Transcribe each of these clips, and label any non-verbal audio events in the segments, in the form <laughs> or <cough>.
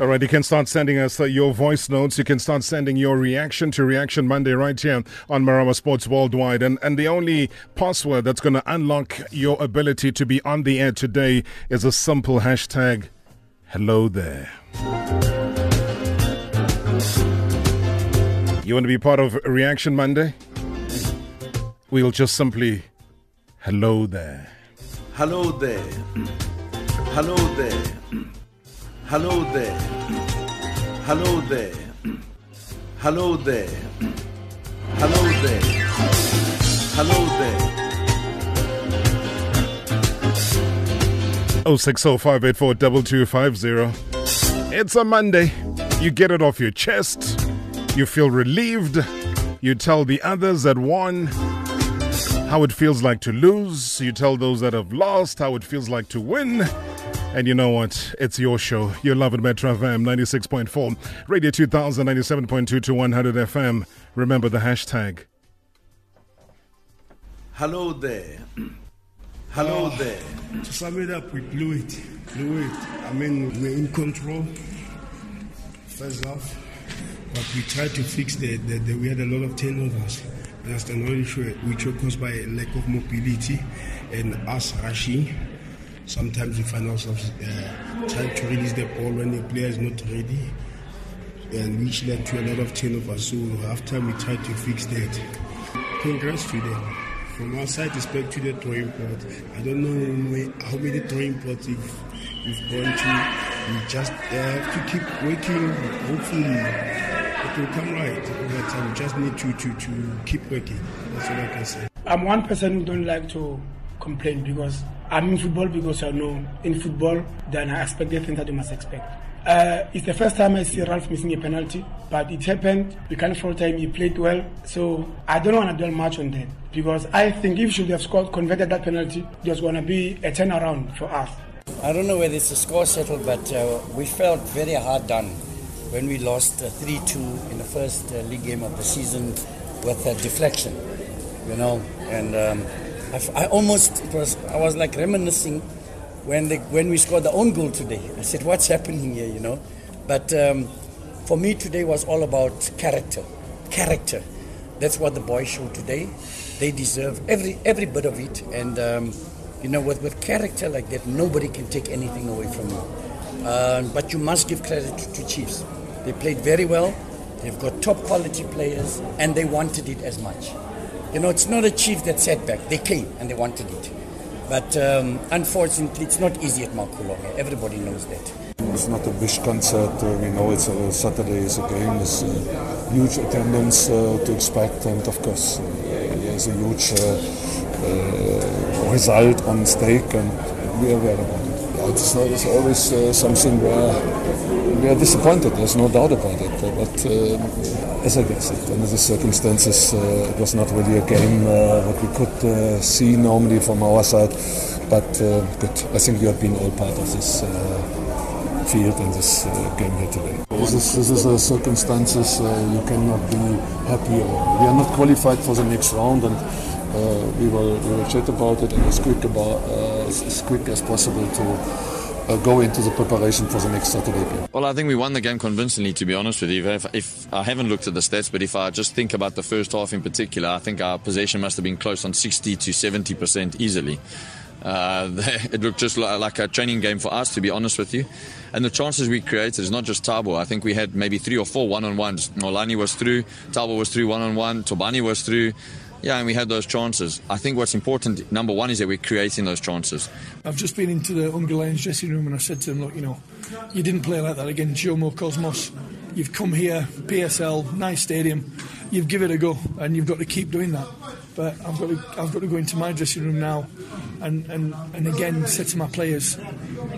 All right, you can start sending us uh, your voice notes. You can start sending your reaction to Reaction Monday right here on Marawa Sports Worldwide. And, and the only password that's going to unlock your ability to be on the air today is a simple hashtag hello there. You want to be part of Reaction Monday? We'll just simply hello there. Hello there. <clears throat> Hello there. <clears throat> Hello there. Hello there. Hello there. Hello there. Hello there. Oh six oh five eight four double two five zero. It's a Monday. You get it off your chest. You feel relieved. You tell the others that won how it feels like to lose. You tell those that have lost how it feels like to win. And you know what? It's your show. You love it, Metro FM 96.4, Radio 2000 97.2 to 100 FM. Remember the hashtag. Hello there. Hello Uh, there. To sum it up, we blew it. Blew it. I mean, we're in control. First half. But we tried to fix the, the, the we had a lot of turnovers. That's the only issue, which was caused by a lack of mobility and us rushing. Sometimes we find ourselves uh, trying to release the ball when the player is not ready, and which led to a lot of turnovers. So after we tried to fix that, congrats to them. From our side, respect to the drawing board. I don't know how many drawing boards we've, we've gone to. We just uh, have to keep working. Hopefully, it will come right over time. We just need to, to, to keep working. That's all I can say. I'm one person who don't like to complain because I'm in football because I know in football then I expect the things that you must expect. Uh, it's the first time I see Ralph missing a penalty, but it happened. We can't fault. He played well, so I don't want to dwell much on that because I think if should have scored, converted that penalty, there's going to be a turnaround for us. I don't know whether it's a score settled, but uh, we felt very hard done when we lost uh, 3 2 in the first uh, league game of the season with a deflection, you know. And um, I, almost, it was, I was like reminiscing when, when we scored the own goal today. I said, what's happening here, you know? But um, for me, today was all about character. Character. That's what the boys showed today. They deserve every, every bit of it. And, um, you know, with, with character like that, nobody can take anything away from you. Uh, but you must give credit to, to Chiefs. They played very well. They've got top quality players, and they wanted it as much. You know, it's not a Chief that sat back. They came and they wanted it. But um, unfortunately, it's not easy at Makulonga. Everybody knows that. It's not a wish concert. Uh, we know it's a Saturday is a game. There's uh, huge attendance uh, to expect, and of course, uh, there's a huge uh, uh, result on stake, and we are aware about it. Yeah, it's, not, it's always uh, something where we are disappointed. There's no doubt about it. Uh, But uh, as I guess it, under the circumstances, uh, it was not really a game uh, that we could uh, see normally from our side. But uh, good, I think we have been all part of this. Field and this game here today. This is, this is uh, circumstances you cannot be happy. Or we are not qualified for the next round, and we will we will chat about it and as quick about as, as quick as possible to go into the preparation for the next Saturday game. Well, I think we won the game convincingly, to be honest with you. If, if I haven't looked at the stats, but if I just think about the first half in particular, I think our possession must have been close on 60 to 70 percent easily. Uh, <laughs> it looked just like a training game for us, to be honest with you. And the chances we created is not just Tabo. I think we had maybe three or four one-on-ones. Nolani was through, Tabo was through one-on-one, Tobani was through. Yeah, and we had those chances. I think what's important, number one, is that we're creating those chances. I've just been into the Unger Lions dressing room and I said to them, look, you know, you didn't play like that again, Jomo Cosmos. You've come here, PSL, nice stadium. You've given it a go, and you've got to keep doing that. But I've got to, I've got to go into my dressing room now, and, and, and again say to my players,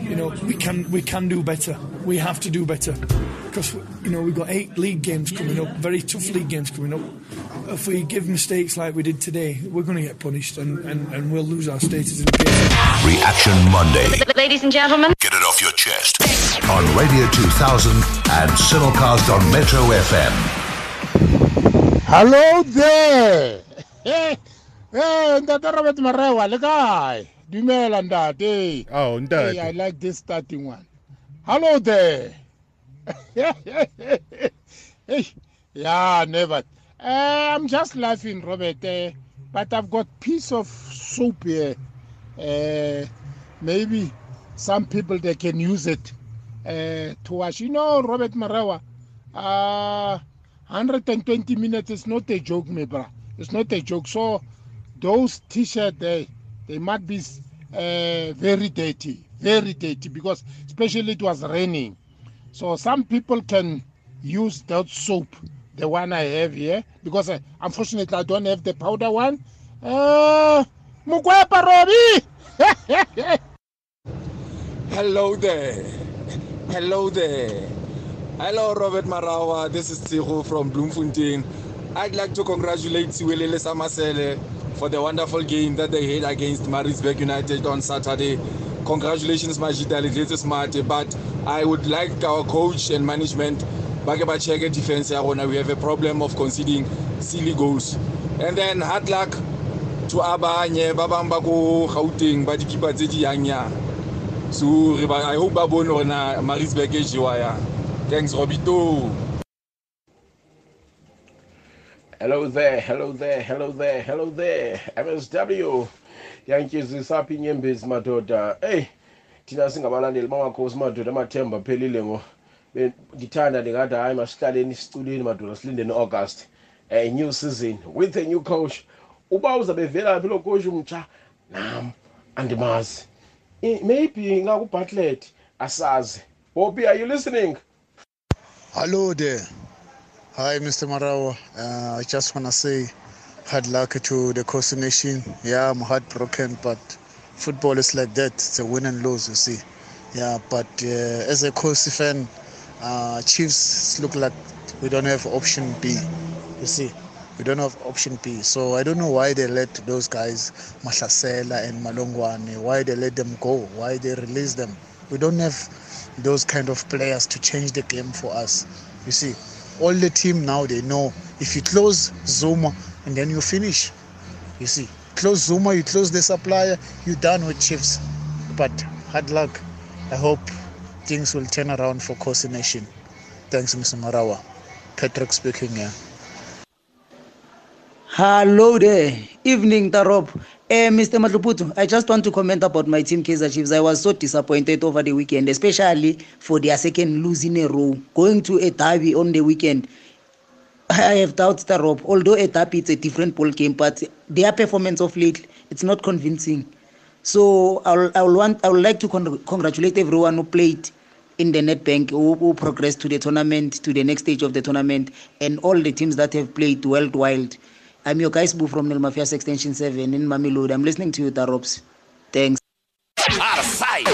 you know, we can we can do better. We have to do better because you know we've got eight league games coming up, very tough league games coming up. If we give mistakes like we did today, we're going to get punished, and, and, and we'll lose our status in the PSL. Reaction Monday. Ladies and gentlemen, Get it off your chest. On Radio 2000 and Simulcast on Metro FM. Hello there. Hey, <laughs> hey, Ntate Robert Marawa, le kae? Dumela ntate. Oh, Hey, I like this starting one. Hello there. <laughs> hey, yeah, never. Uh, I'm just laughing, Robert. Uh, but I've got piece of soap here. Uh, maybe some people they can use it to wash. You know, Robert Marawa, uh, 120 minutes is not a joke, me bro. It's not a joke. So those t-shirts there, they might be uh, very dirty, very dirty because especially it was raining. So some people can use that soap, the one I have here, because uh, unfortunately I don't have the powder one. Uh! <laughs> Hello there. Hello there. Hello, Robert Marawa. This is Tsigo from Bloemfontein. I'd like to congratulate Siwelele Samasele for the wonderful game that they had against Maritzburg United on Saturday. Congratulations, Majida Lidlete Smart. But I would like our coach and management bake ba check defense ya rona we have a problem of conceding silly goals and then hard luck to abanye ba bang ba ko gauteng ba dikipa tse so i hope ba bone gore na maritzburg e thanks robito Hello there, hello there, hello there, hello there. MSW. Yankizisa apha inyembezi madoda. Hey, thina singabalandeli bamakhosi madoda amathemba aphelile ngo. Ngithanda ndingathi hayi masihlaleni isiculweni madoda silinde ne-August. A new season with a new coach. Uba uzabe vela phi lo coach umtsha? Nam andimazi. Maybe ngakuButlet asazi. Bobby, are you listening? Hello there. Hi, Mr. Marawa. Uh, I just want to say hard luck to the Khosi Nation. Yeah, I'm heartbroken, but football is like that. It's a win and lose, you see. Yeah, but uh, as a Khosi fan, uh, Chiefs look like we don't have option B. You see, we don't have option B. So I don't know why they let those guys, Mashasela and Malongwane, why they let them go, why they release them. We don't have those kind of players to change the game for us. You see, all the team now they know if you close Zuma and then you finish. You see, close Zuma, you close the supplier, you're done with Chiefs. But hard luck. I hope things will turn around for Khosi Nation. Thanks, Mr. Marawa. Patrick speaking here. Hello there. Evening, Tarop. Eh, Mr. Matluputu, I just want to comment about my team, Kaizer Chiefs. I was so disappointed over the weekend, especially for their second lose in a row. Going to a derby on the weekend, I have doubts, Tarop. Although a derby it's a different ball game, but their performance of late, it's not convincing. So I'll, I'll want, I would like to con- congratulate everyone who played in the Nedbank, who, who progressed to the tournament, to the next stage of the tournament, and all the teams that have played Wild. I'm your guys Boo from Nellmapius Extension 7 in Mamelodi. I'm listening to you, Tarops. Thanks. Out of sight.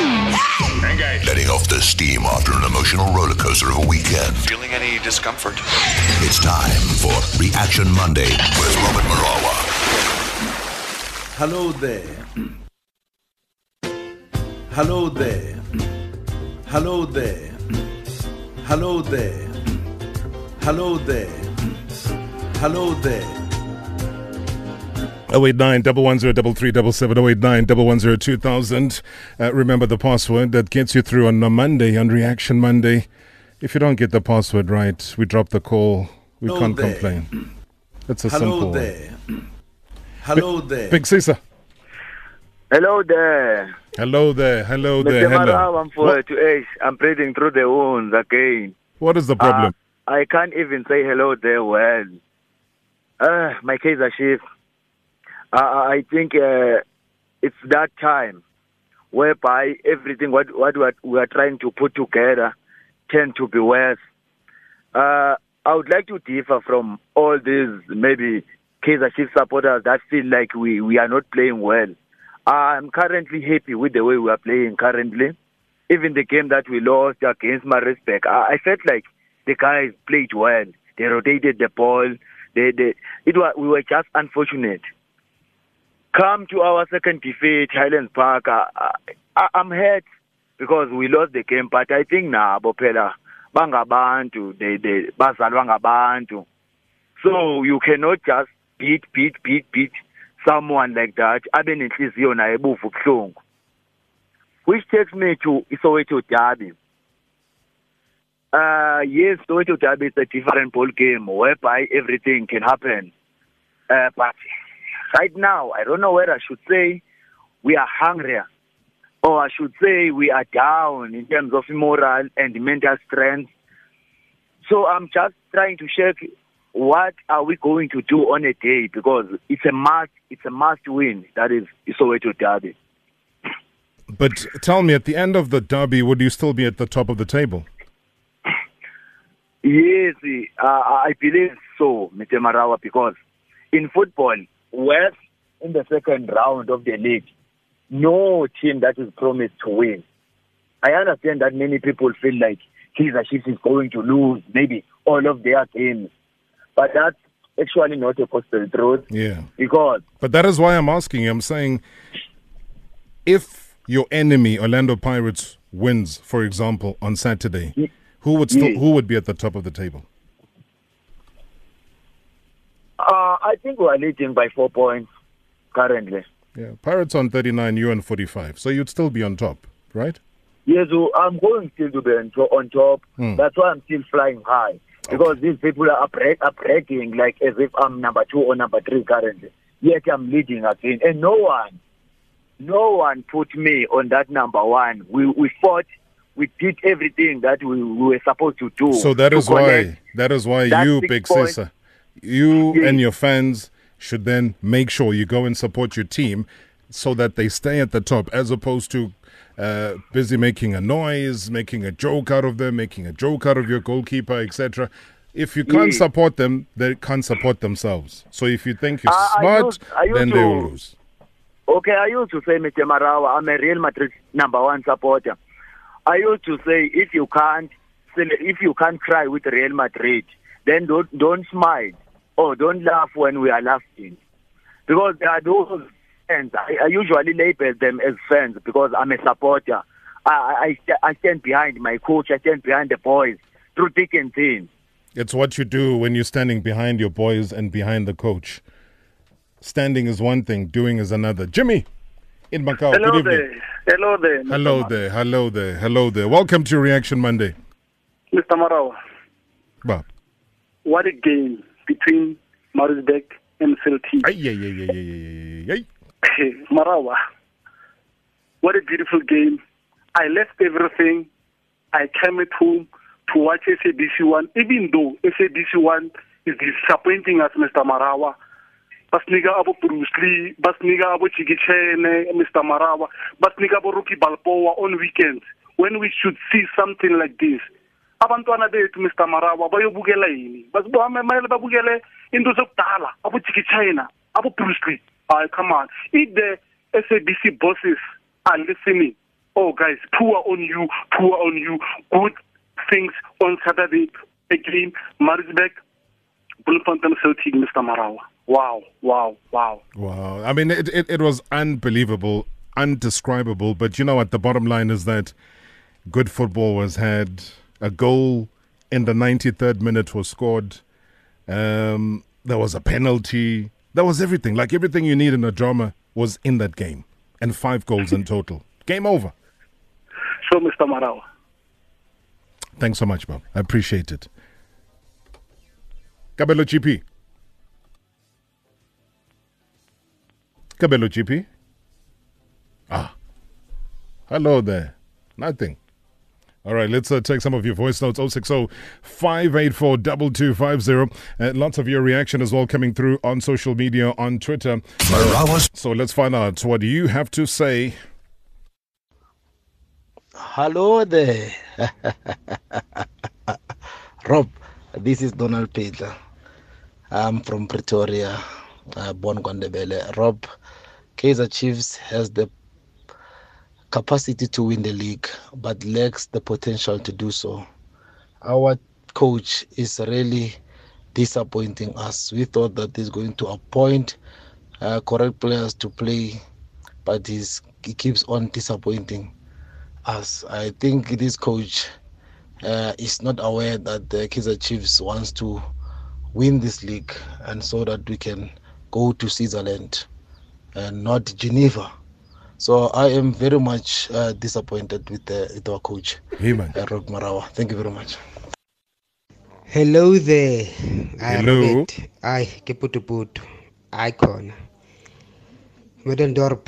Letting off the steam after an emotional roller coaster of a weekend. Feeling any discomfort? It's time for Reaction Monday with Robert Marawa. Hello there. Hello there. Hello there. Hello there. Hello there. Hello there. 089 110 089 Uh, remember the password that gets you through on a Monday, on Reaction Monday. If you don't get the password right, we drop the call. We Hello can't there. complain. It's a Hello simple one. there. Hello there. Big Caesar. Hello there. Hello there. Hello Mr. there. Hello. Marab, I'm for to Ace. I'm breathing through the wounds again. What is the problem? Uh, I can't even say hello there well. Uh, my case are chief. Uh, I think uh, it's that time whereby everything what what we are, we are trying to put together tend to be worse. Uh, I would like to differ from all these maybe Kaizer Chiefs supporters that feel like we, we are not playing well. I'm currently happy with the way we are playing currently. Even the game that we lost against Maritzburg, I, I felt like the guys played well. They rotated the ball. They, they, it was, we were just unfortunate. Come to our second defeat, Highlands Park. I, I, I'm hurt because we lost the game, but I think nabo phela bangabantu, they they bazalwa ngabantu. So you cannot just beat beat beat beat someone like that I abe nenhliziyo naye ebuvu buhlungu. Which takes me to Isoweto Derby. Uh, yes, Soweto Derby is a different ball game whereby everything can happen. Uh, but right now, I don't know whether I should say we are hungrier or I should say we are down in terms of moral and mental strength. So I'm just trying to check what are we going to do on a day because it's a must it's a must win that is Soweto Derby. But tell me, at the end of the derby, would you still be at the top of the table? Yes, uh, I believe so, Mr. Marawa, because in football, West in the second round of the league, no team that is promised to win. I understand that many people feel like Kaizer Chiefs is going to lose maybe all of their games, but that's actually not a possible truth. Yeah. Because. But that is why I'm asking you. I'm saying if your enemy, Orlando Pirates, wins, for example, on Saturday, who would still, who would be at the top of the table? Uh, I think we are leading by four points currently. Yeah, Pirates on 39, you on 45. So you'd still be on top, right? Yes, so I'm going still to be on, top. Hmm. That's why I'm still flying high. Because these people are, breaking like as if I'm number two or number three currently. Yet I'm leading again. And no one, no one put me on that number one. We, we fought. We did everything that we, we were supposed to do. So that is why that is why that you, Big. Sisa, you and your fans should then make sure you go and support your team so that they stay at the top, as opposed to uh, busy making a noise, making a joke out of them, making a joke out of your goalkeeper, etc. If you can't Yeah. support them, they can't support themselves. So if you think you're I smart, used- I used then they will lose. Okay, I used to say, Mr. Marawa, I'm a Real Madrid number one supporter. I used to say, if you can't, if you can't cry with Real Madrid, then don't don't smile or don't laugh when we are laughing, because there are those fans. I, I usually label them as fans because I'm a supporter. I I, I stand behind my coach. I stand behind the boys through thick and thin. It's what you do when you're standing behind your boys and behind the coach. Standing is one thing, doing is another. Jimmy in Macau. Hello good evening. there. Hello there. Mr. Hello there, hello there, hello there. Welcome to Reaction Monday. Mr. Marawa, Bob. what a game between Maritzburg and Celtic. Marawa, what a beautiful game. I left everything. I came at home to watch SABC 1, even though SABC 1 is disappointing us, Mr. Marawa. basinika abo Bruce Lee, basinika abo Jiggy Mr. Marawa, basinika abo Rocky Balboa on weekends when we should see something like this. Abantwana bethu Mr. Marawa bayobukela yini basibamele babukele into zokudala abo Jiggy China abo Bruce Lee hayi come on if the SABC bosses are listening oh guys poor on you poor on you good things on Saturday again Maritzburg Bloemfontein Celtic Mr. Marawa wow wow wow Wow. I mean, it, it, it was unbelievable, undescribable. But you know what? The bottom line is that good football was had. A goal in the 93rd minute was scored. Um, there was a penalty. There was everything. Like everything you need in a drama was in that game. And five goals in total. Game over. so Mr. Marawa Thanks so much, Bob. I appreciate it. Kabelo GP. Kabelo GP. Ah. Hello there. Nothing. All right, let's uh, take some of your voice notes 060 584 2250. Uh, Lots of your reaction as well coming through on social media, on Twitter. So let's find out what you have to say. Hello there. <laughs> Rob, this is Donald Peter. I'm from Pretoria, uh, born Gondebele. Rob, Kaizer Chiefs has the capacity to win the league, but lacks the potential to do so. Our coach is really disappointing us. We thought that he's going to appoint uh, correct players to play, but he's, he keeps on disappointing us. I think this coach uh, is not aware that the Kaizer Chiefs wants to win this league, and so that we can go to Switzerland and not Geneva. So I am very much uh, disappointed with, the, with our coach, Hey, man. uh, Rob Marawa. Thank you very much. hello there Ay, Hello. Robert. ay ke putuputu ay khona Middendorp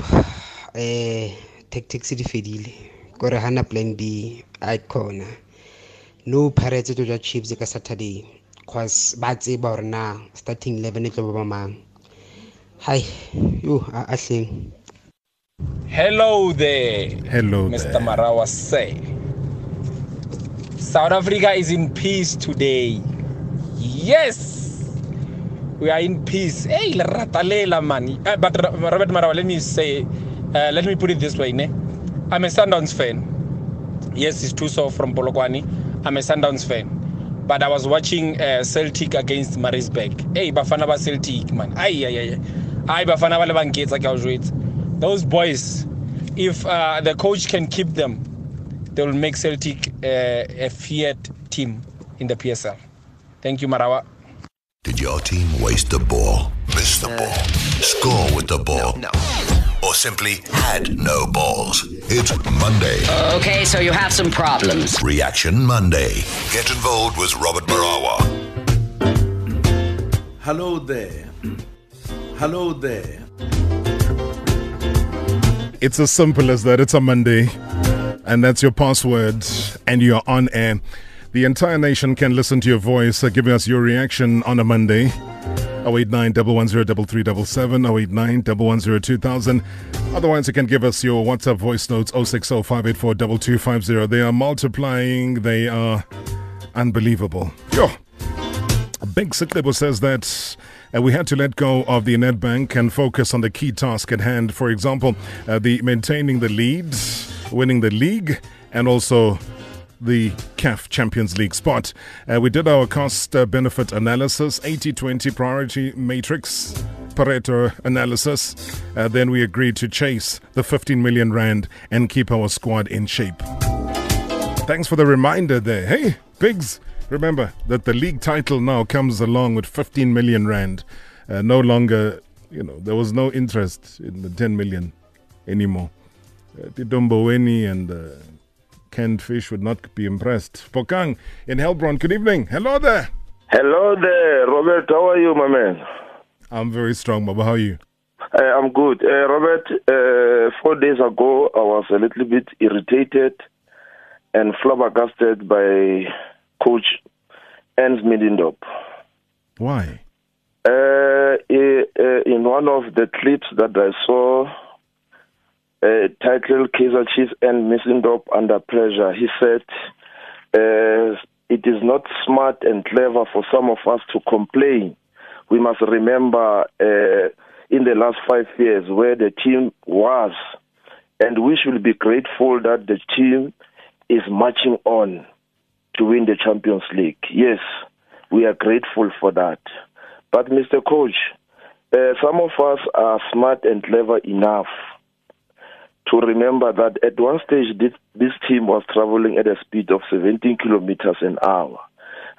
eh tactics di fedile kore hana plan b ay khona no pirates to the chiefs ka saturday cause ba tseba gore na starting 11 e tlo ba mang hai yo a a hleng Hello there. Hello Mr. there. Marawa say. South Africa is in peace today. Yes. We are in peace. Hey, lerata lela man. Uh, but Robert Marawa, let me say, uh, let me put it this way, ne? I'm a Sundowns fan. Yes, it's Tuso from Polokwane. I'm a Sundowns fan. But I was watching uh, Celtic against Maritzburg. Hey, Bafana ba Celtic, man. Ay, ay, ay. Ay, Bafana ba le ba nketsa ke a o jwetsa. Those boys, if uh, the coach can keep them, they will make Celtic uh, a feared team in the PSL. Thank you, Marawa. Did your team waste the ball, miss the ball, score with the ball, or simply had no balls? It's Monday. Okay, so you have some problems. Reaction Monday. Get involved with Robert Marawa. Hello there. Hello there. It's as simple as that. It's a Monday, and that's your password, and you're on air. The entire nation can listen to your voice, uh, giving us your reaction on a Monday. 089 110 089 110 Otherwise, you can give us your WhatsApp voice notes 060 584 2250. They are multiplying, they are unbelievable. Yo! Big Siklebo says that uh, we had to let go of the Nedbank and focus on the key task at hand. For example, uh, the maintaining the lead, winning the league, and also the CAF Champions League spot. Uh, we did our cost uh, benefit analysis, 80 20 priority matrix, Pareto analysis. Uh, then we agreed to chase the 15 million Rand and keep our squad in shape. Thanks for the reminder there. Hey, Pigs, remember that the league title now comes along with 15 million Rand. Uh, no longer, you know, there was no interest in the 10 million anymore. Uh, Tidomboweni and uh, canned fish would not be impressed. Bokang in Heilbron, good evening. Hello there. Hello there, Robert. How are you, my man? I'm very strong, Baba. How are you? Uh, I'm good. Uh, Robert, uh, four days ago, I was a little bit irritated and flabbergasted by Coach Ernst Middendorp. Why? Uh, uh, in one of the clips that I saw, uh, titled Kaizer Chiefs and Middendorp under pressure, he said, uh, it is not smart and clever for some of us to complain. We must remember uh, in the last five years where the team was, and we should be grateful that the team is marching on to win the Champions League. Yes, we are grateful for that. But, Mr. Coach, uh, some of us are smart and clever enough to remember that at one stage this, this team was traveling at a speed of 17 kilometers an hour.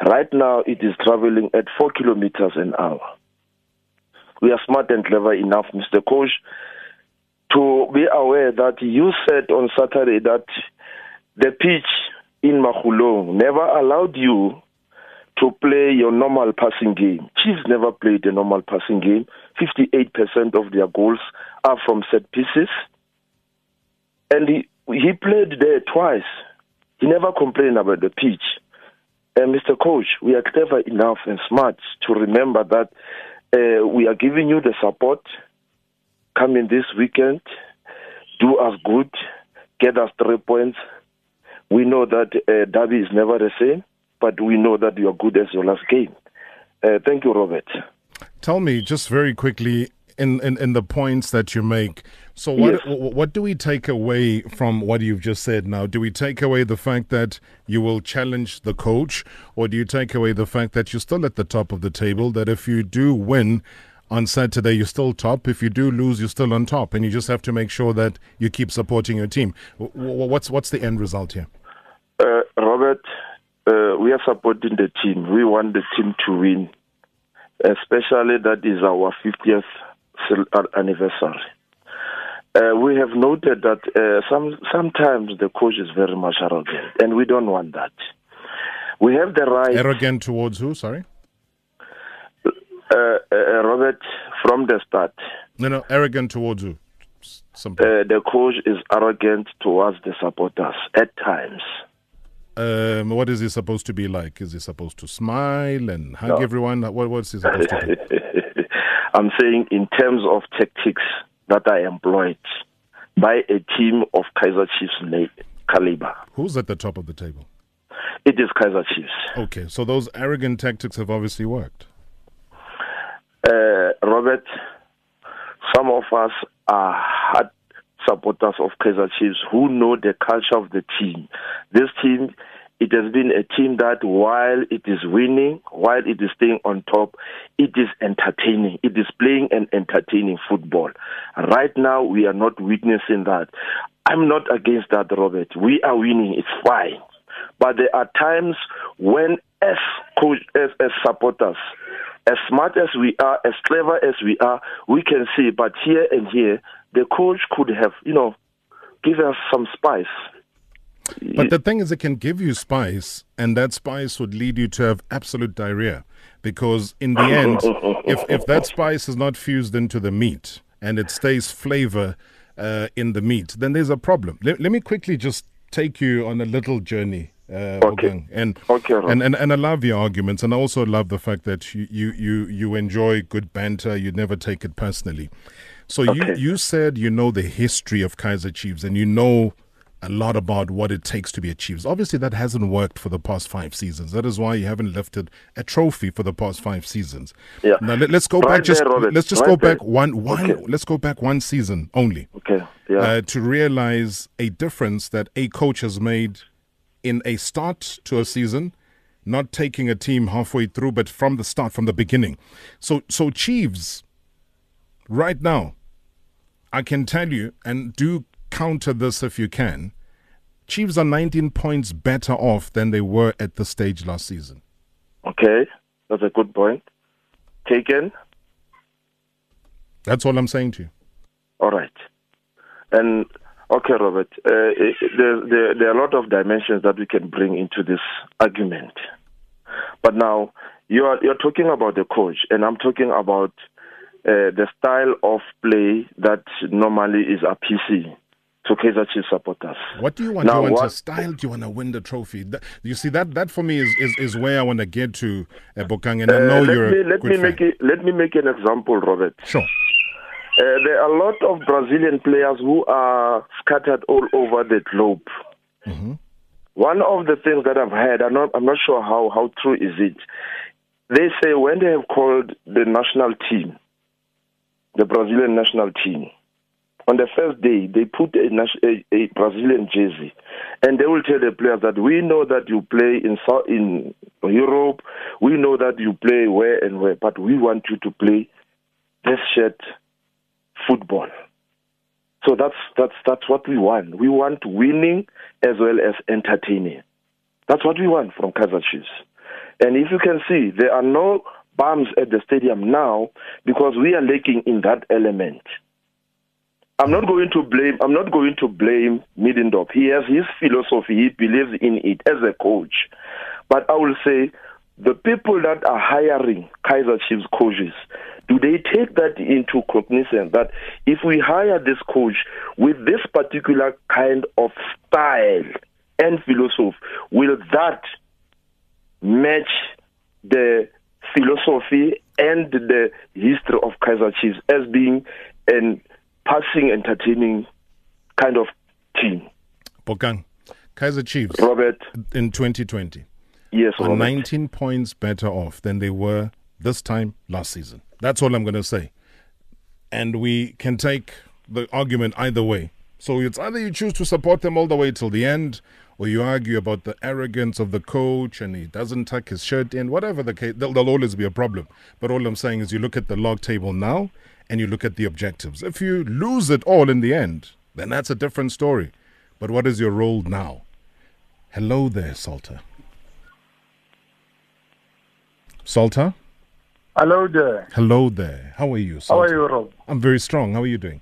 Right now it is traveling at 4 kilometers an hour. We are smart and clever enough, Mr. Coach, to be aware that you said on Saturday that the pitch in Makhulong never allowed you to play your normal passing game. Chiefs never played a normal passing game. 58% of their goals are from set pieces. And he, he played there twice. He never complained about the pitch. And Mr. Coach, we are clever enough and smart to remember that uh, we are giving you the support. Come in this weekend, do us good, get us three points. We know that uh, Derby is never the same, but we know that you are good as your last game. Uh, thank you, Robert. Tell me just very quickly in, in, in the points that you make. So what Yes. wh- what do we take away from what you've just said now? Do we take away the fact that you will challenge the coach or do you take away the fact that you're still at the top of the table that if you do win on Saturday you're still top, if you do lose you're still on top and you just have to make sure that you keep supporting your team. Wh- wh- What's what's the end result here? Uh, Robert, uh, we are supporting the team. We want the team to win, especially that is our 50th uh, anniversary. Uh, we have noted that uh, some sometimes the coach is very much arrogant, and we don't want that. We have the right. Arrogant towards who? Sorry. Uh, uh, Robert, from the start, No, no. Arrogant towards who? Uh, the coach is arrogant towards the supporters at times. Um, what is he supposed to be like? Is he supposed to smile and hug No. everyone? What, what's he supposed to do? <laughs> I'm saying in terms of tactics that are employed by a team of Kaizer Chiefs caliber. Who's at the top of the table? It is Kaizer Chiefs. Okay, so those arrogant tactics have obviously worked. Uh, Robert, some of us are hard supporters of Kaizer Chiefs who know the culture of the team. This team, it has been a team that while it is winning, while it is staying on top, it is entertaining. It is playing an entertaining football. Right now, we are not witnessing that. I'm not against that, Robert. We are winning. It's fine. But there are times when, as coach, as, as supporters, as smart as we are, as clever as we are, we can see. But here and here, the coach could have, you know, give us some spice. But the thing is, it can give you spice, and that spice would lead you to have absolute diarrhea. Because in the end, if, if that spice is not fused into the meat and it stays flavor uh, in the meat, then there's a problem. Let, let me quickly just take you on a little journey. Uh, okay. And, and, and and I love your arguments, and I also love the fact that you you you, you enjoy good banter. You never take it personally. So you you said you know the history of Kaizer Chiefs, and you know a lot about what it takes to be a Chiefs. Obviously, that hasn't worked for the past five seasons. That is why you haven't lifted a trophy for the past five seasons. Yeah. Now let, us go Right back. Just Robert. let's just Right go there. back one one. Okay. Let's go back one season only. Okay. Yeah. Uh, to realize a difference that a coach has made in a start to a season, not taking a team halfway through, but from the start, from the beginning. So, so Chiefs, right now, I can tell you, and do counter this if you can. Chiefs are 19 points better off than they were at the stage last season. Okay, that's a good point. Taken. That's all I'm saying to you. All right. And okay, Robert, uh, there, there, there are a lot of dimensions that we can bring into this argument. But now you are you're talking about the coach, and I'm talking about uh, the style of play that normally is appeasing to Kaizer Chiefs supporters. What do you want? Now, do you want what- a style? Do you want to win the trophy? That, you see, that that for me is, is, is where I want to get to, uh, Bokang, and I Uh, know let you're me, let me fan. make it, let me make an example, Robert. Sure. Uh, there are a lot of Brazilian players who are scattered all over the globe. Mm-hmm. One of the things that I've heard, I'm not, I'm not sure how, how true is it. They say when they have called the national team, the Brazilian national team, on the first day they put a, a, a Brazilian jersey, and they will tell the players that we know that you play in in Europe, we know that you play where and where, but we want you to play this shirt football. So that's that's that's what we want. We want winning as well as entertaining. That's what we want from Kaizer Chiefs. And if you can see, there are no bums at the stadium now because we are lacking in that element. I'm not going to blame. I'm not going to blame Middendorp. He has his philosophy. He believes in it as a coach. But I will say, the people that are hiring Kaizer Chiefs coaches, do they take that into cognizance that if we hire this coach with this particular kind of style and philosophy, will that match the philosophy and the history of Kaizer Chiefs as being an passing, entertaining kind of team? Bokang, Kaizer Chiefs, Robert, in 2020, yes, are Robert. 19 points better off than they were this time last season. That's all I'm going to say. And we can take the argument either way. So it's either you choose to support them all the way till the end, or you argue about the arrogance of the coach and he doesn't tuck his shirt in, whatever the case, there'll, there'll always be a problem. But all I'm saying is you look at the log table now and you look at the objectives. If you lose it all in the end, then that's a different story. But what is your role now? Hello there, Salter. Salter? Hello there. Hello there. How are you, Salter? How are you, Rob? I'm very strong. How are you doing?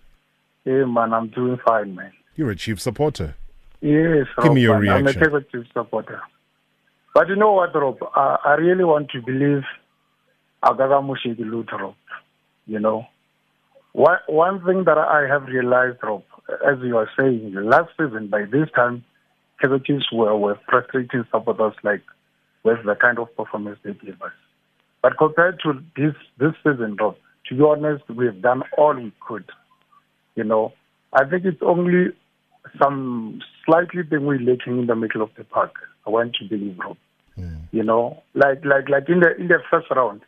Hey, man, I'm doing fine, man. You're a chief supporter. Yes, Give me your man. I'm a reaction. Supporter. But you know what, Rob? Uh, I really want to believe Agaga Mushiki Rob. You know, one, one thing that I have realized, Rob, as you are saying, last season by this time, Chiefs were, were frustrating supporters like with the kind of performance they gave us. But compared to this this season, Rob, to be honest, we've done all we could. You know, I think it's only some slightly thing we're lacking in the middle of the park. I want to believe, Rob. Mm. You know, like like like in the in the first round,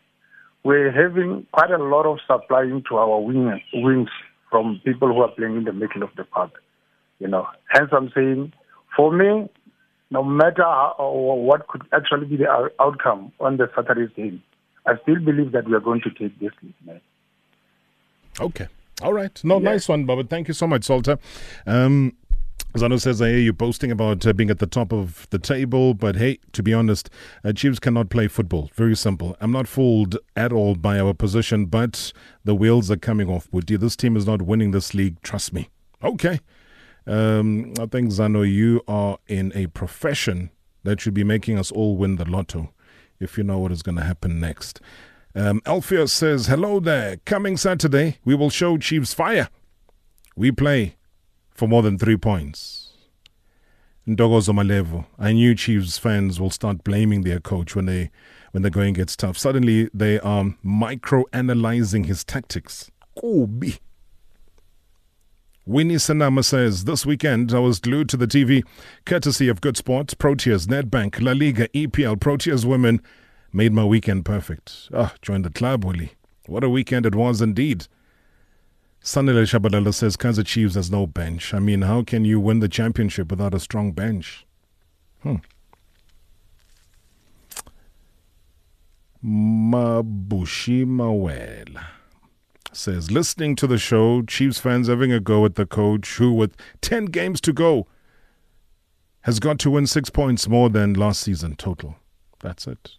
we're having quite a lot of supplying to our wing, wings from people who are playing in the middle of the park. You know, hence I'm saying, for me, no matter how, what could actually be the outcome on the Saturday's game, I still believe that we are going to take this league, man. Okay. All right. No, yeah. nice one, Bob. Thank you so much, Salter. Um, Zano says, I hear you boasting about uh, being at the top of the table, but hey, to be honest, uh, Chiefs cannot play football. Very simple. I'm not fooled at all by our position, but the wheels are coming off, Woody. This team is not winning this league. Trust me. Okay. Um, I think, Zano, you are in a profession that should be making us all win the lotto if you know what is going to happen next. Um, Alpheus says, Hello there. Coming Saturday, we will show Chiefs fire. We play for more than three points. Ndogozo Malevo, I knew Chiefs fans will start blaming their coach when they when the going gets tough. Suddenly they are micro-analyzing his tactics. Kubi. Winnie Sanama says, This weekend I was glued to the TV, courtesy of Good Sport, Proteas, Nedbank, La Liga, EPL, Proteas Women made my weekend perfect. Ah, join the club, Willie. What a weekend it was indeed. Sanile Shabalala says Kaizer Chiefs has no bench. I mean, how can you win the championship without a strong bench? Hmm. Mabushi Mawela says, listening to the show, Chiefs fans having a go at the coach who, with 10 games to go, has got to win six points more than last season total. That's it.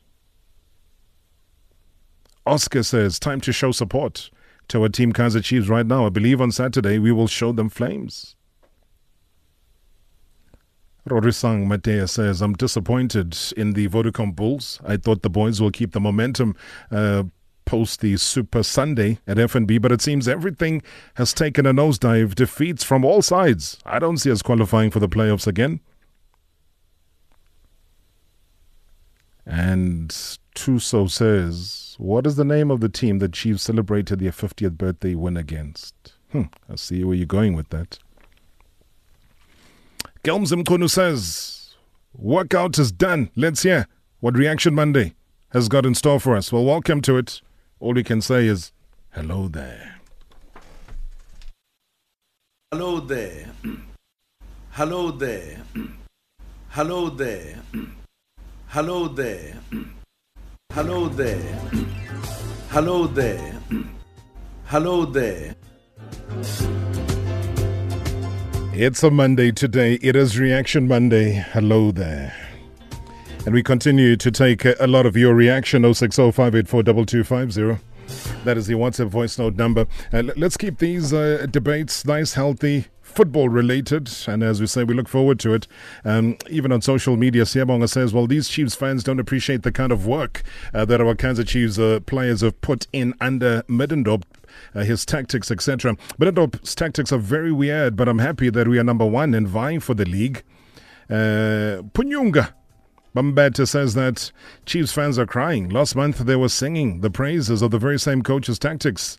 Oscar says, time to show support to our team Kaizer Chiefs right now. I believe on Saturday we will show them flames. Rorisang Matea says, I'm disappointed in the Vodacom Bulls. I thought the boys will keep the momentum uh, post the Super Sunday at FNB, but it seems everything has taken a nosedive. Defeats from all sides. I don't see us qualifying for the playoffs again. And Tuso says, What is the name of the team that Chiefs celebrated their 50th birthday win against? Hmm, I see where you're going with that. Gelmzim Kunu says, Workout is done. Let's hear what Reaction Monday has got in store for us. Well, welcome to it. All we can say is, hello there. Hello there. Hello there. Hello there. Hello there. Hello there. Hello there. Hello there. It's a Monday today. It is Reaction Monday. Hello there. And we continue to take a lot of your reaction 0605842250. That is the WhatsApp voice note number. Uh, let's keep these uh, debates nice, healthy, football related. And as we say, we look forward to it. Um, even on social media, Siabonga says, well, these Chiefs fans don't appreciate the kind of work uh, that our Kaizer Chiefs uh, players have put in under Middendorp. Uh, his tactics, etc. But Middendorp's tactics are very weird, but I'm happy that we are number one and vying for the league. Uh, Punyunga Bambetta says that Chiefs fans are crying. Last month they were singing the praises of the very same coach's tactics.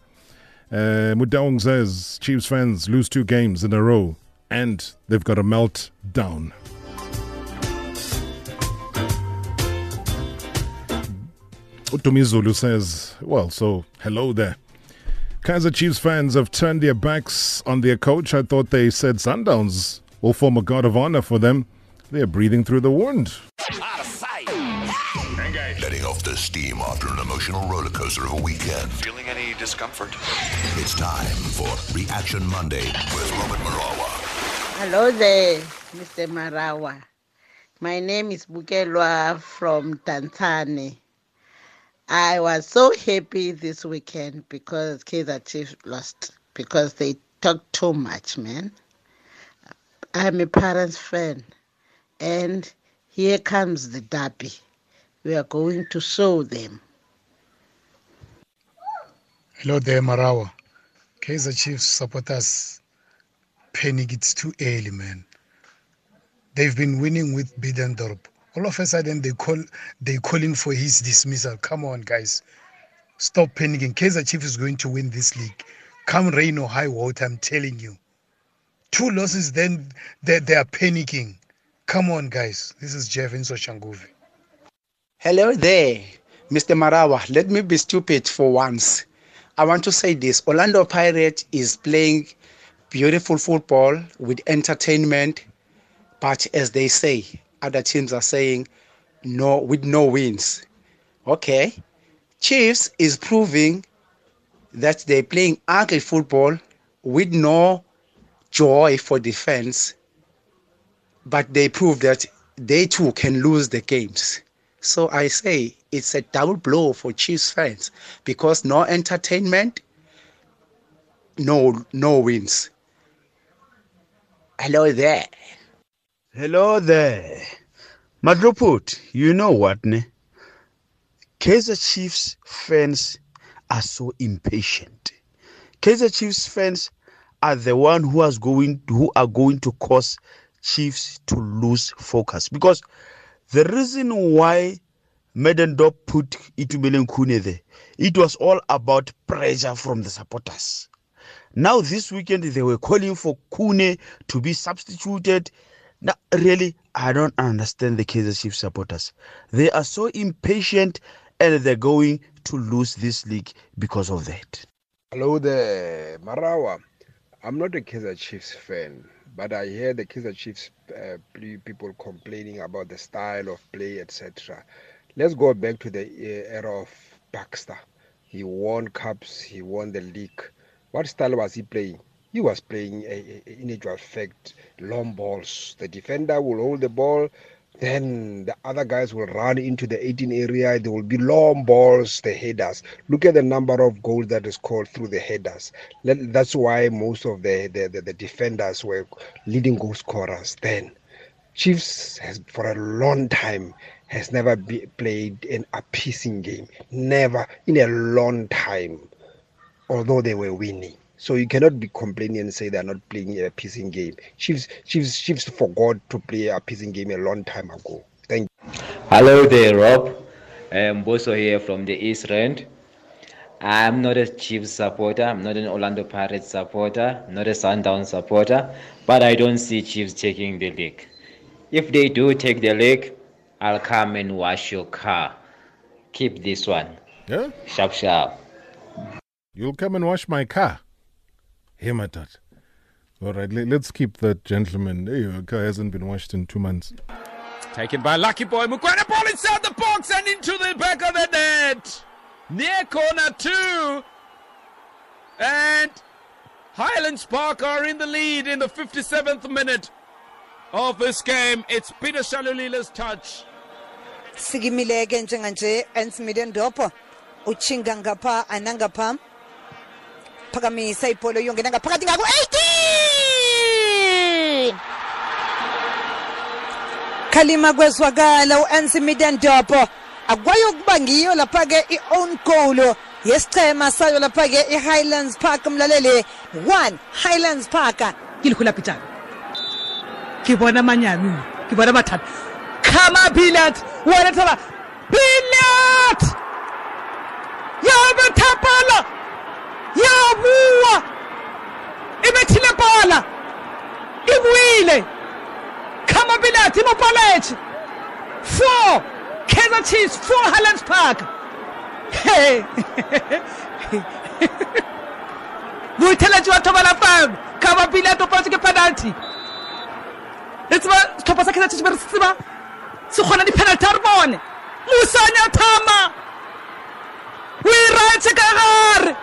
Uh, Mudaung says Chiefs fans lose two games in a row and they've got a melt down. Utumizulu says, well, so hello there. Kaizer Chiefs fans have turned their backs on their coach. I thought they said Sundowns will form a god of honor for them. They're breathing through the wound. Letting off the steam after an emotional roller coaster of a weekend. Feeling any discomfort? It's time for Reaction Monday with Robert Marawa. Hello there, Mr. Marawa. My name is Bukelwa from Tanzania. I was so happy this weekend because Kaizer Chiefs lost because they talk too much, man. I'm a parents fan and Here comes the derby. We are going to show them. Hello there, Marawa. Kaizer Chiefs supporters panic. It's too early, man. They've been winning with Middendorp. All of a sudden, they call they calling for his dismissal. Come on, guys, stop panicking. Kaizer Chiefs is going to win this league. Come rain or high water, I'm telling you. Two losses, then they, they are panicking. Come on, guys. This is Jeff Inso Shanguvi. Hello there, Mr. Marawa. Let me be stupid for once. I want to say this Orlando Pirates is playing beautiful football with entertainment, but as they say, other teams are saying no with no wins. Okay. Chiefs is proving that they're playing ugly football with no joy for defense, but they prove that they too can lose the games. So I say it's a double blow for Chiefs fans because no entertainment, no no wins. Hello there. Hello there. Madloput, you know what, ne? Kaizer Chiefs fans are so impatient. Kaizer Chiefs fans are the one who is going who are going to cause Chiefs to lose focus because the reason why Middendorp put Itumeleng Khune there, it was all about pressure from the supporters. Now this weekend they were calling for Kune to be substituted. Now, really, I don't understand the Kaizer Chiefs supporters. They are so impatient and they're going to lose this league because of that. Hello there, Marawa. I'm not a Kaizer Chiefs fan, but I hear the Kaizer Chiefs uh, people complaining about the style of play, etc. Let's go back to the uh, era of Baxter. He won cups, he won the league. What style was he playing? He was playing, a, a, in actual fact, long balls. The defender will hold the ball, then the other guys will run into the 18 area. There will be long balls, the headers. Look at the number of goals that is scored through the headers. That's why most of the, the, the, the defenders were leading goal scorers then. Chiefs has for a long time has never be, played an appeasing game. Never in a long time although they were winning. So you cannot be complaining and say they're not playing a appeasing game. Chiefs, Chiefs, Chiefs forgot to play a appeasing game a long time ago. Thank you. Hello there, Rob. I'm Boso here from the East End. I'm not a Chiefs supporter. I'm not an Orlando Pirates supporter. Not a Sundown supporter. But I don't see Chiefs taking the league. If they do take the league, I'll come and wash your car. Keep this one. Yeah? Sharp, sharp. You'll come and wash my car. Here, my dad. All right, let, us keep that gentleman. Hey, your car hasn't been washed in two months. Taken by Lucky Boy. Mokoena ball inside the box and into the back of the net. Near corner two. And Highlands Park are in the lead in the 57th minute of this game. It's Peter Shalulila's touch. sikimileke njenganje ensimile ndopho utshinga ngapha anangapha phakamisa ibholo yongena ngaphakathi ngaku-18 khalima kwezwakala u-ansi midendopo akwayo ukuba ngiyo lapha-ke i-own goal yesichema sayo lapha-ke i-highlands park mlaleli. 1 highlands park. Ke lekgola petana ke bona manyami ke bona billiard wena billiard ya bethapala ya bua e bethile pala e buile kama billiard e mo paletse four. Kaizer chiefs four highlands park. Hey. <laughs> Boitheletši wa thobala fam kama billiard o patse ke penalty. Le tseba setlhopha sa kaizer chiefs be re se tseba se kgona di-penalty a re bone. Musanya thama. O e retse ka gare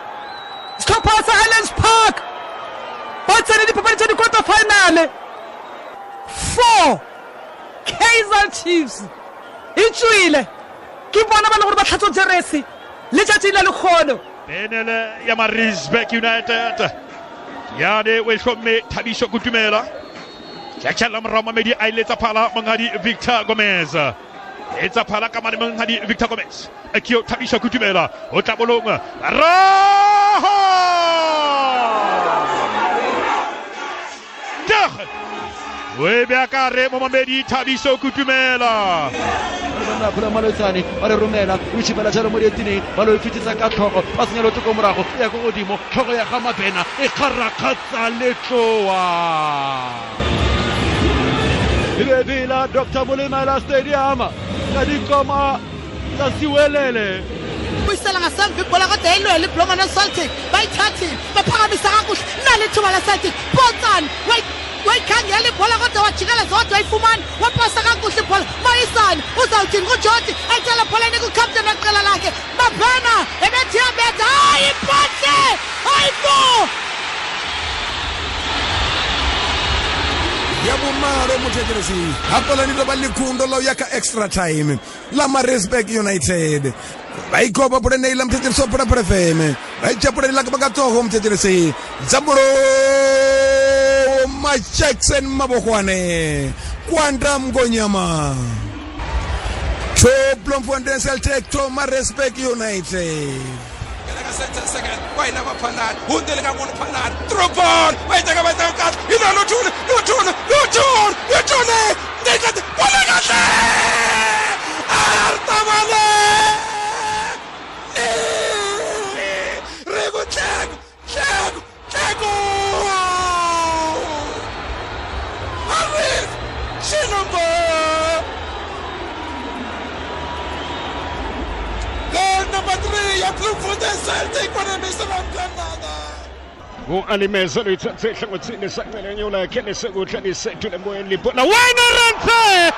setlhopha sa highlands park. Ba tsene dipapadi tsa di-quarter finale? Four kaizer chiefs. E tswile ke bona ba le gore ba tlhatso jeresi. Letšatši la lekgono. Benele ya Marisbeck United. Yane mme thabiso Kutumela. tšatšala morao mamedi a iletsa tsaphala mongadi victor gomez e Elsa Palakamani menghadi Victor Gomez. Akio tabisha kujumela. Otabolonga. Roho! Dah! Webeakare Momamedi tabisha kutumela. napula ba le romela lotšhibela jalo mo dietine ba lo e fetisa ka tlhogo ba senya lo toko morago e ya ko godimo tlhogo ya ga mabena e kgarakgatsa letloa lebebela dr molemela stadium kalikoma lasiwelele buyisela ngasemva ibhola kodwa ilwela ibhulongo neceltic bayithathile baphakamisa kakuhle. Nalithuba leceltic. Botsani wayikhangela ibhola kodwa wajikela zodwa wayifumana wapasa kakuhle ibhola. Moyisani uzawuthini? Kujoti ecela pholeni kucaptain weqela lakhe. Mabhana ebethiyabetha hayi ipahle hayi bo! yabumaro muthekelezi abalanito balikhundo lawuyakha extra time. Lamarisburg united. Vaikhopa puleneyila mthekelesi wa phulapula fm vaichapulenelaka vakatoho muthekelesi dzamulo majackson mabokwane. Kwanda mgonyama. Tho plomfuandenseltek tho marisburg united. Second, why never Panad? Hundel Gamon Panad, through ball, why take away the? You know, no tune, no tune, no tune, no! Three ya bloemfontein celtic banemisa bamkandana u-alimeza luyithathe ehlangothini saqelenyula yakhe lesekuhle lisedule emoyeni libhola wena ranthe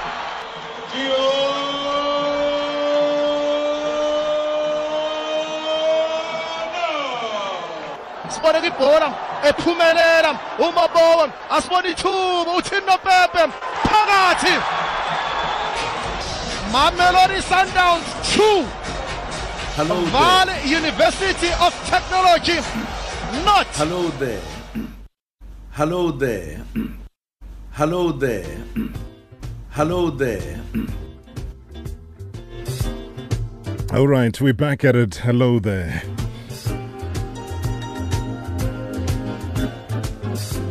sibone ibhola ephumelela umabowa asibone ithuba uthini nopepe phakathi mamelodi sundowns 2 Hello there. University of Technology not Hello there. Hello there. Hello there. Hello there. All right, we're back at it. Hello there.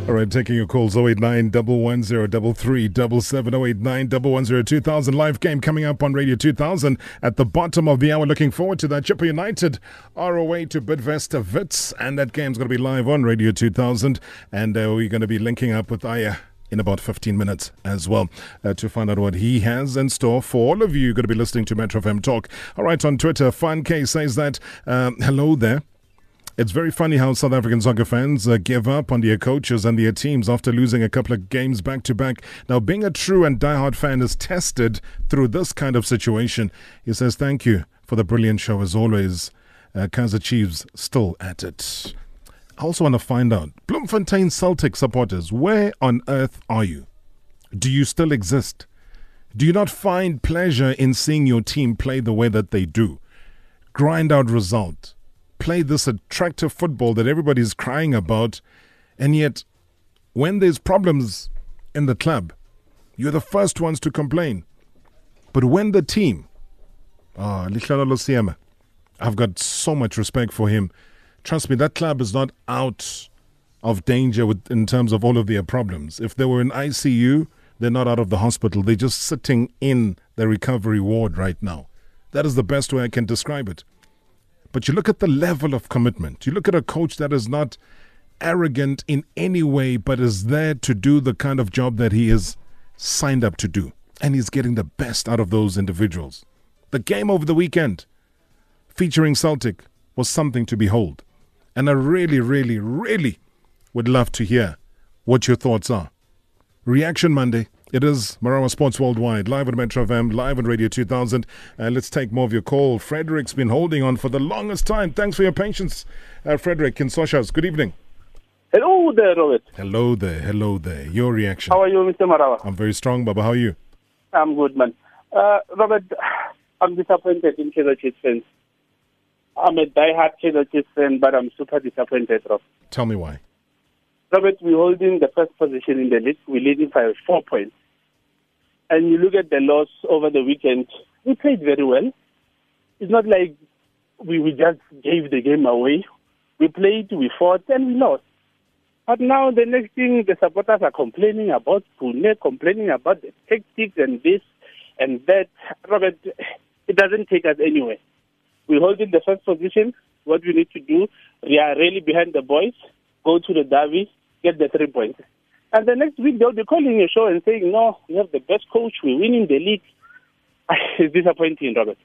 All right, taking your calls 089 110 089 2000. Live game coming up on Radio 2000 at the bottom of the hour. Looking forward to that. Chippa United are away to Bidvest Wits, and that game's going to be live on Radio 2000. And uh, we're going to be linking up with Aya in about 15 minutes as well uh, to find out what he has in store for all of you. Going to be listening to Metro FM Talk. All right, on Twitter, Fun K says that, um, hello there. It's very funny how South African soccer fans uh, give up on their coaches and their teams after losing a couple of games back to back. Now, being a true and diehard fan is tested through this kind of situation. He says, Thank you for the brilliant show as always. Uh, Kaizer Chiefs still at it. I also want to find out Bloemfontein Celtic supporters, where on earth are you? Do you still exist? Do you not find pleasure in seeing your team play the way that they do? Grind out result play this attractive football that everybody's crying about, and yet when there's problems in the club, you're the first ones to complain. But when the team, ah, Lihlalo Losiema, I've got so much respect for him. Trust me, that club is not out of danger with, in terms of all of their problems. If they were in ICU, they're not out of the hospital. They're just sitting in the recovery ward right now. That is the best way I can describe it. But you look at the level of commitment. You look at a coach that is not arrogant in any way, but is there to do the kind of job that he is signed up to do. And he's getting the best out of those individuals. The game over the weekend featuring Celtic was something to behold. And I really, really, really would love to hear what your thoughts are. Reaction Monday. It is Marawa Sports Worldwide, live on Metro FM, live on Radio 2000. And uh, let's take more of your call. Frederick's been holding on for the longest time. Thanks for your patience, uh, Frederick in Soshas. Good evening. Hello there, Robert. Hello there. Hello there. Your reaction. How are you, Mr. Marawa? I'm very strong, Baba. How are you? I'm good, man. Uh, Robert, <sighs> I'm disappointed in Kaizer Chiefs fans. I'm a die-hard Kaizer Chiefs fan, but I'm super disappointed, Rob. Tell me why. Robert, we're holding the first position in the league. We're leading by four points. And you look at the loss over the weekend, we played very well. It's not like we, we just gave the game away. We played, we fought, and we lost. But now the next thing, the supporters are complaining about Khune, complaining about the tactics and this and that. Robert, it doesn't take us anywhere. We're holding the first position. What we need to do, we are really behind the boys. Go to the derby, get the three points. And the next week they'll be calling your show and saying, no, we have the best coach, we're winning the league. <laughs> it's disappointing, Robert.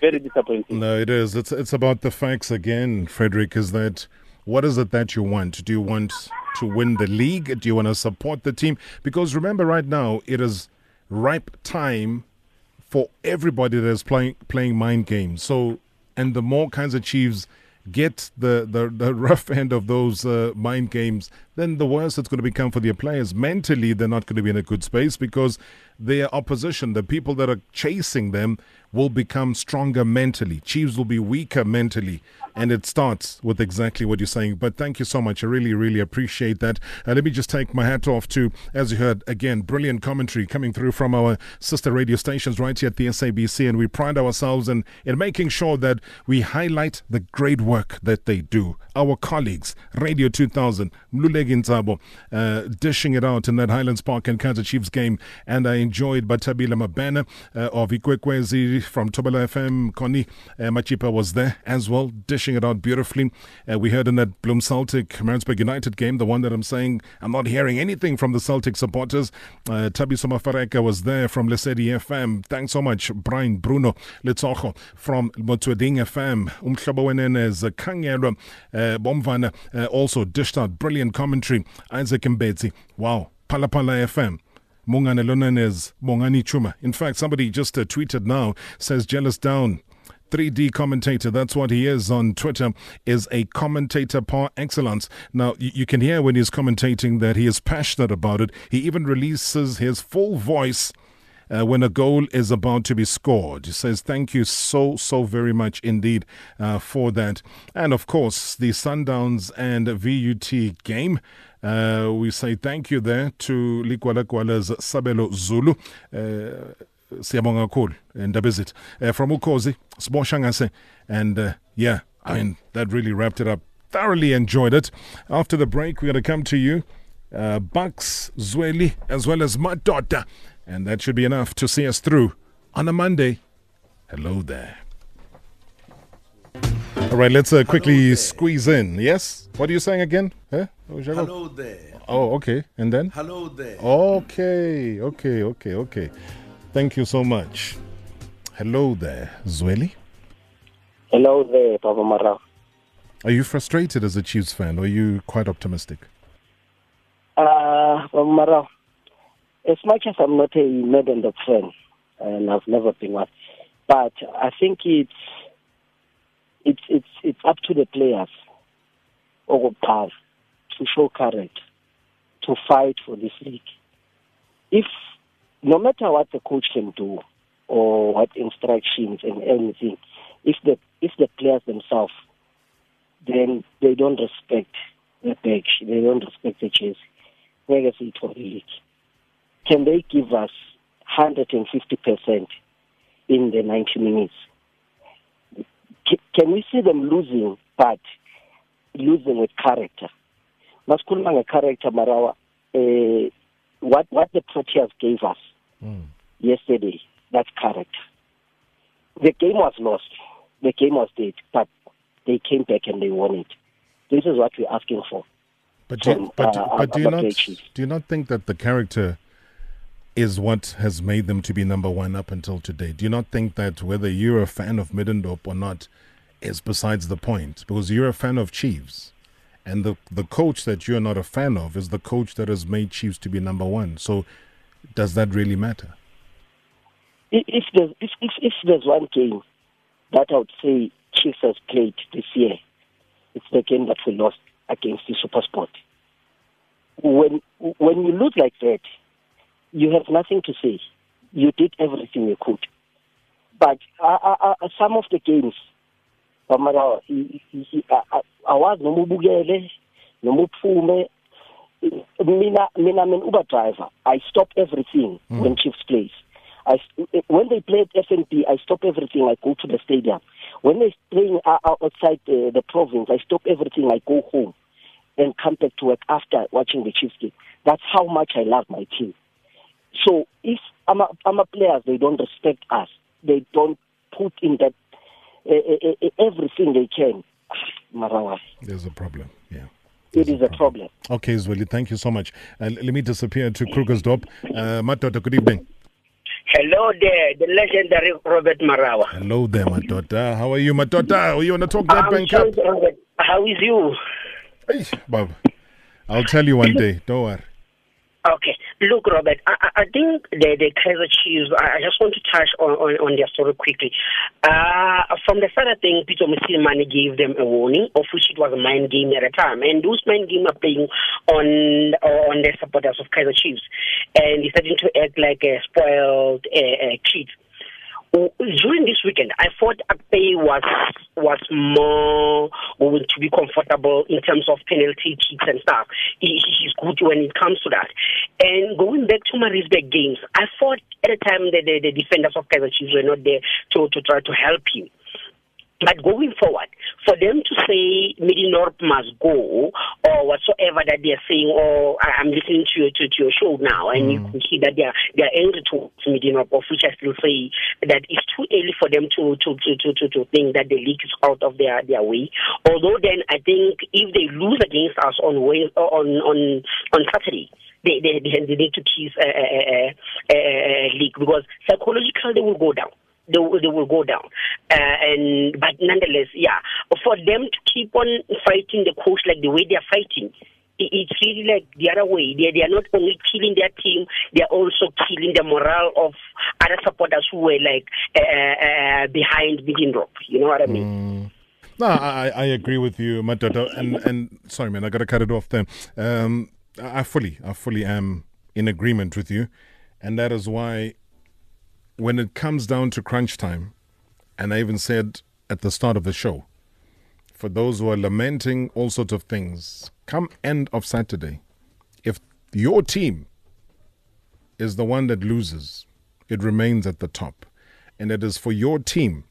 Very disappointing. No, it is. It's it's about the facts again, Frederick. Is that what is it that you want? Do you want to win the league? Do you want to support the team? Because remember, right now it is ripe time for everybody that is playing playing mind games. So, and the more Kaizer Chiefs get the, the, the <laughs> rough end of those uh, mind games, then the worse it's going to become for their players. Mentally, they're not going to be in a good space because their opposition, the people that are chasing them, will become stronger mentally. Chiefs will be weaker mentally. And it starts with exactly what you're saying. But thank you so much. I really, really appreciate that. Uh, let me just take my hat off to, as you heard, again, brilliant commentary coming through from our sister radio stations right here at the SABC. And we pride ourselves in, in making sure that we highlight the great work that they do. Our colleagues, Radio 2000, Mluleki Ntsabo, uh, dishing it out in that Highlands Park and Kaizer Chiefs game. And I enjoyed Batabila Mabena uh, of Ikwekwezi from Thobela FM. Connie uh, Machipa was there as well, dishing it out beautifully. Uh, we heard in that Bloem Celtic Maritzburg United game, the one that I'm saying I'm not hearing anything from the Celtic supporters. Uh, Tabi Somafareka was there from Lesedi FM. Thanks so much, Brian Bruno Letsocho from Motsweding FM. Umhlobo Wenene's Kangelo uh, Bomvana uh, also dished out brilliant commentary. Isaac Mbetsi. Wow. Phalaphala FM. Munghana Lonene's, Mongani Chuma. In fact, somebody just uh, tweeted now, says Jealous Down. 3D commentator, that's what he is on Twitter, is a commentator par excellence. Now, you, you can hear when he's commentating that he is passionate about it. He even releases his full voice uh, when a goal is about to be scored. He says, Thank you so, so very much indeed uh, for that. And of course, the Sundowns and VUT game. Uh, we say thank you there to Ligwalagwala's Sabelo Zulu. Uh, siyabonga kakhulu ndaba ezithi uh, from ukhozi sibosha and uh, yeah i mean that really wrapped it up. Thoroughly enjoyed it. After the break we're going to come to you uh, bucks zweli as well as my daughter. And that should be enough to see us through on a monday. Hello there all right let's uh, quickly squeeze in yes what are you saying again huh? Hello there. oh okay and then Hello there. okay okay okay okay Thank you so much. Hello there, Zweli. Hello there, Papa Mara. Are you frustrated as a Chiefs fan or are you quite optimistic? Uh, Papa Mara, as much as I'm not a Middendorp fan, and I've never been one, but I think it's it's it's it's up to the players pass to show courage to fight for this league. If no matter what the coach can do or what instructions and anything, if the if the players themselves then they don't respect the badge, they don't respect the jersey. Ngeke siyithole league. Can they give us 150% in the 90 minutes? Can we see them losing, but losing with character? Masikhuluma nge-character marawa eh what what the Proteas gave us yesterday, that's character. The game was lost. The game was dead, but they came back and they won it. This is what we're asking for. But do, from, but, uh, but do you not do you not think that the character is what has made them to be number one up until today? Do you not think that whether you're a fan of Middendorp or not is besides the point? Because you're a fan of Chiefs, and the the coach that you're not a fan of is the coach that has made Chiefs to be number one. So, does that really matter? If there's, if, if, if there's one game that I would say Chiefs has played this year, it's the game that we lost against the Super Sport. When when you lose like that, you have nothing to say. You did everything you could. But uh, uh, uh, some of the games, i- i- i- a- a- awazi noma ubukele noma uphume Mina, mina, I'm Uber driver. I stop everything Mm. when Chiefs plays. I s- when they play at FNB, I stop everything. I go to the stadium. When they're playing o- o- outside the, the province, I stop everything. I go home and come back to work after watching the Chiefs game. That's how much I love my team. So if I'm a players, they don't respect us. They don't put in that uh, uh, everything they can. <sighs> Marawa, There's a problem. Yeah. it is a problem. Okay, Zweli, thank you so much. Uh, let me disappear to Krugersdorp. Uh, Matota, good evening. Hello there, the legendary Robert Marawa. Hello there, Matota. How are you, Matota? Are you on the Talk That I'm Bank Cup? sorry, Robert. How is you? Hey, Bob, I'll tell you one day. Don't worry. Okay, look, Robert. I, I think the the Kaizer Chiefs. I just want to touch on on, on their story quickly. Uh, from the start, I think Peter Mane gave them a warning, of which it was a mind game at a time, and those mind game are playing on on the supporters of Kaizer Chiefs, and they're starting to act like a spoiled uh, uh, kid. during this weekend, I thought Akpeyi was was more going to be comfortable in terms of penalty kicks and stuff. He, he's good when it comes to that. And going back to Maritzburg games, I thought at the time that the, the defenders of Kaizer Chiefs were not there to, to try to help him. But going forward, for them to say Middendorp must go or whatsoever that they're saying, or I'm listening to your, to, to your show now, and you mm. can see that they're they're angry towards Middendorp, of which I still say that it's too early for them to to, to, to, to, to think that the league is out of their, their way. Although then I think if they lose against us on on on on Saturday, they they, they need to a, a, a, a, a league because psychologically they will go down they, will- they will go down. Uh, and but nonetheless, yeah, for them to keep on fighting the coach like the way they are fighting. It's really like the other way. They they are not only killing their team, they are also killing the morale of other supporters who were like uh, uh, behind Biggin Rock. You know what I mean? No, I, I agree with you, Matata. And and sorry, man, I got to cut it off there. Um, I fully, I fully am in agreement with you, and that is why, when it comes down to crunch time, and I even said at the start of the show, for those who are lamenting all sorts of things, come end of Saturday, if your team is the one that loses, it remains at the top, and it is for your team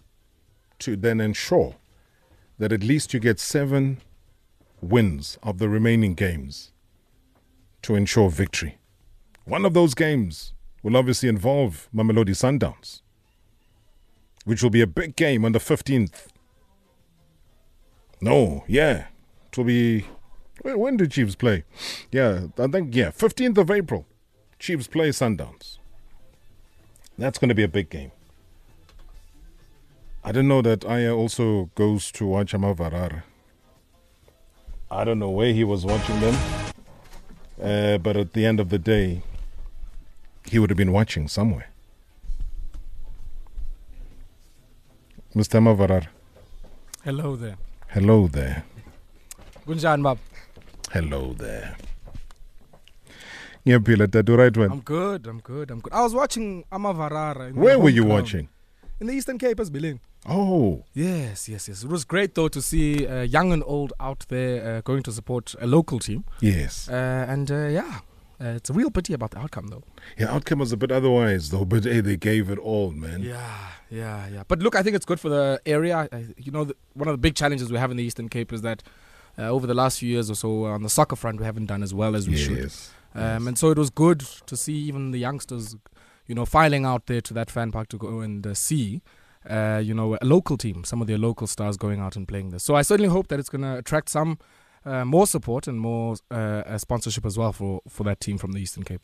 to then ensure that at least you get seven wins of the remaining games to ensure victory. One of those games will obviously involve Mamelodi Sundowns, which will be a big game on the 15th. No, yeah. It will be. When, do Chiefs play? Yeah, I think, yeah, 15th of April. Chiefs play Sundowns. That's going to be a big game. I didn't know that Aya also goes to watch Amavarara. I don't know where he was watching them, uh, but at the end of the day, he would have been watching somewhere. Mr. Amavarara, Hello there. hello there. Kunjani bab? Hello there. Yeah, Ngiyaphila tata, right one? I'm good. I'm good. I'm good. I was watching Amavarara. Where were you ground. watching? In the Eastern Cape as Billing. Oh, Yes, yes, yes. It was great though to see uh, young and old out there uh, going to support a local team. yes. Uh, and uh, yeah, uh, it's a real pity about the outcome though. Yeah, outcome was a bit otherwise though, but hey, they gave it all, man. Yeah, yeah, yeah. But look, I think it's good for the area. I, you know, the, one of the big challenges we have in the Eastern Cape is that uh, over the last few years or so on the soccer front, we haven't done as well as we should. Yes, Um, And so it was good to see even the youngsters, you know, filing out there to that fan park to go and uh, see, uh, you know, a local team, some of their local stars going out and playing this. So I certainly hope that it's going to attract some uh, more support and more uh, uh, sponsorship as well for, for that team from the Eastern Cape.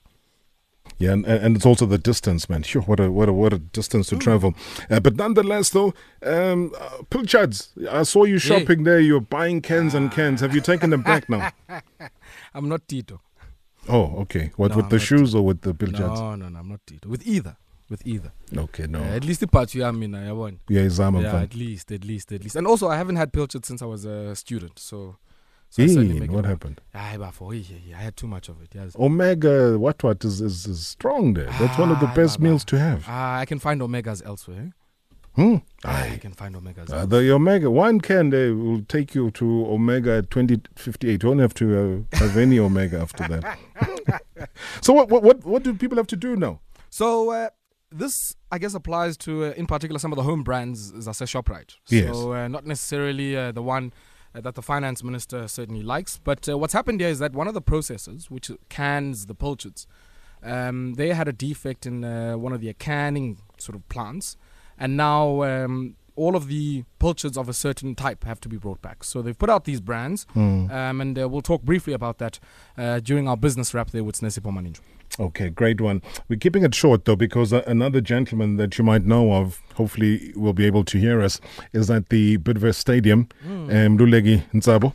Yeah, and, and it's also the distance, man. Sure, what a what a what a distance to travel. Uh, but nonetheless, though, um, uh, Pilchards, I saw you Yeah. shopping there. You're buying cans and cans. Have you taken them back now? <laughs> I'm not Tito. Oh, okay. What No, with I'm the shoes or with the Pilchards? No, no, no, I'm not Tito. With either. With either. Okay, no. Uh, at least the part you are in, I want. Yeah, Izama Yeah, fan. at least, at least, at least. And also, I haven't had pilchard since I was a student, so. So I certainly Hey, make it what happened? Ah, yeah, yeah, I had too much of it. Yes. Omega, what what is, is is strong there. That's one of the Ah, best Baba. meals to have. Ah, I can find omegas elsewhere. Hmm. I can find omegas. Uh, the Omega one can they will take you to Omega twenty fifty eight. You don't have to uh, have any Omega after that. <laughs> so what, what what what do people have to do now? So uh, this, I guess, applies to, uh, in particular, some of the home brands, as Zase Shoprite. Yes. So uh, not necessarily uh, the one uh, that the finance minister certainly likes, but uh, what's happened here is that one of the processors, which cans the pilchards, um, they had a defect in uh, one of their canning sort of plants, and now um, all of the pilchards of a certain type have to be brought back. So they've put out these brands, Hmm. um, and uh, we'll talk briefly about that uh, during our business wrap there with Snesipo Maninjo. Okay, great one. We're keeping it short though because uh, another gentleman that you might know of, hopefully will be able to hear us, is at the Bidvest Stadium, Mm. um, Lulegi Ntsabo.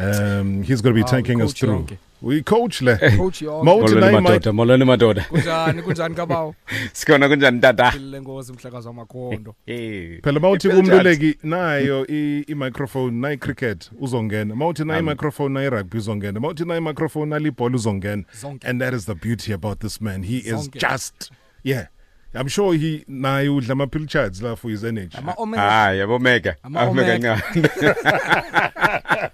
Um, he's going to be Ah, taking us through. yonke. We coach le. <laughs> Coach yonke. Mawuthi Molweni nayi madoda, molweni madoda. kunjani kunjani kabawo <laughs> Sikhona kunjani tata? philile ngozi mhlekazi wamakhondo <laughs> phela mawuthi kumluleki nayo i- i-microphone nayi cricket uzongena mawuthi nayi microphone nayi rugby uzongena mawuthi nayi microphone nali ibhola uzongena and that is the beauty about this man he is just yeah i'm sure he naye udla ama-pill charts la for his energy Ama-omega. Ah, yabo Omega. Ama-omega. <laughs>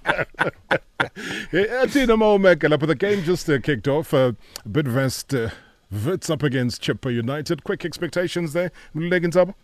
Hey, athina ama-omega lapho the game just uh, kicked off uh, bidvest uh, Wits up against Chippa United. Quick expectations there. Mluleki Ntsabo?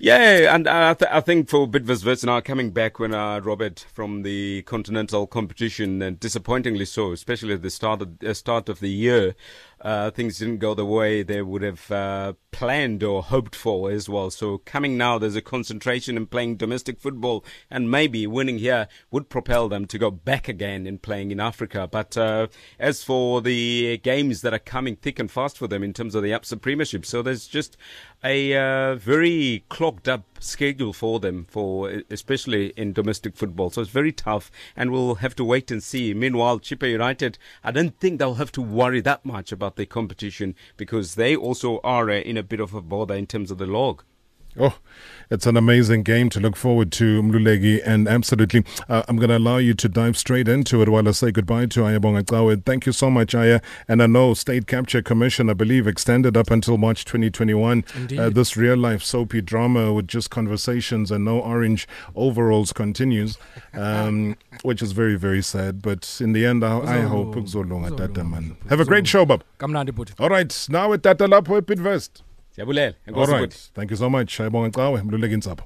Yeah, and I, th- I think for Bidvest Wits now coming back when uh, Robert from the continental competition, and disappointingly so, especially at the start of, uh, start of the year, uh, things didn't go the way they would have uh, planned or hoped for as well. So coming now, there's a concentration in playing domestic football, and maybe winning here would propel them to go back again in playing in Africa. But uh, as for the games that are coming thick and fast for them in terms of the ABSA Premiership, so there's just a uh, very clogged up schedule for them, for especially in domestic football. So it's very tough, and we'll have to wait and see. Meanwhile, Chippa United, I don't think they'll have to worry that much about their competition because they also are uh, in a bit of a bother in terms of the log. Oh, it's an amazing game to look forward to, Mluleki, and absolutely, uh, I'm going to allow you to dive straight into it while I say goodbye to Ayabonga Tsawe. Thank you so much, Aya. And I know State Capture Commission, I believe, extended up until March 2021. Indeed. Uh, this real life soapy drama with just conversations and no orange overalls continues, um, <laughs> which is very, very sad. But in the end, I, I hope kuzolunga tata man. Have a great show, Bob. All right, now with Tata Lapho Epidvest. Siyabulela. All right, thank you so much. Ayabonga Tsawe, Mluleki Ntsabo.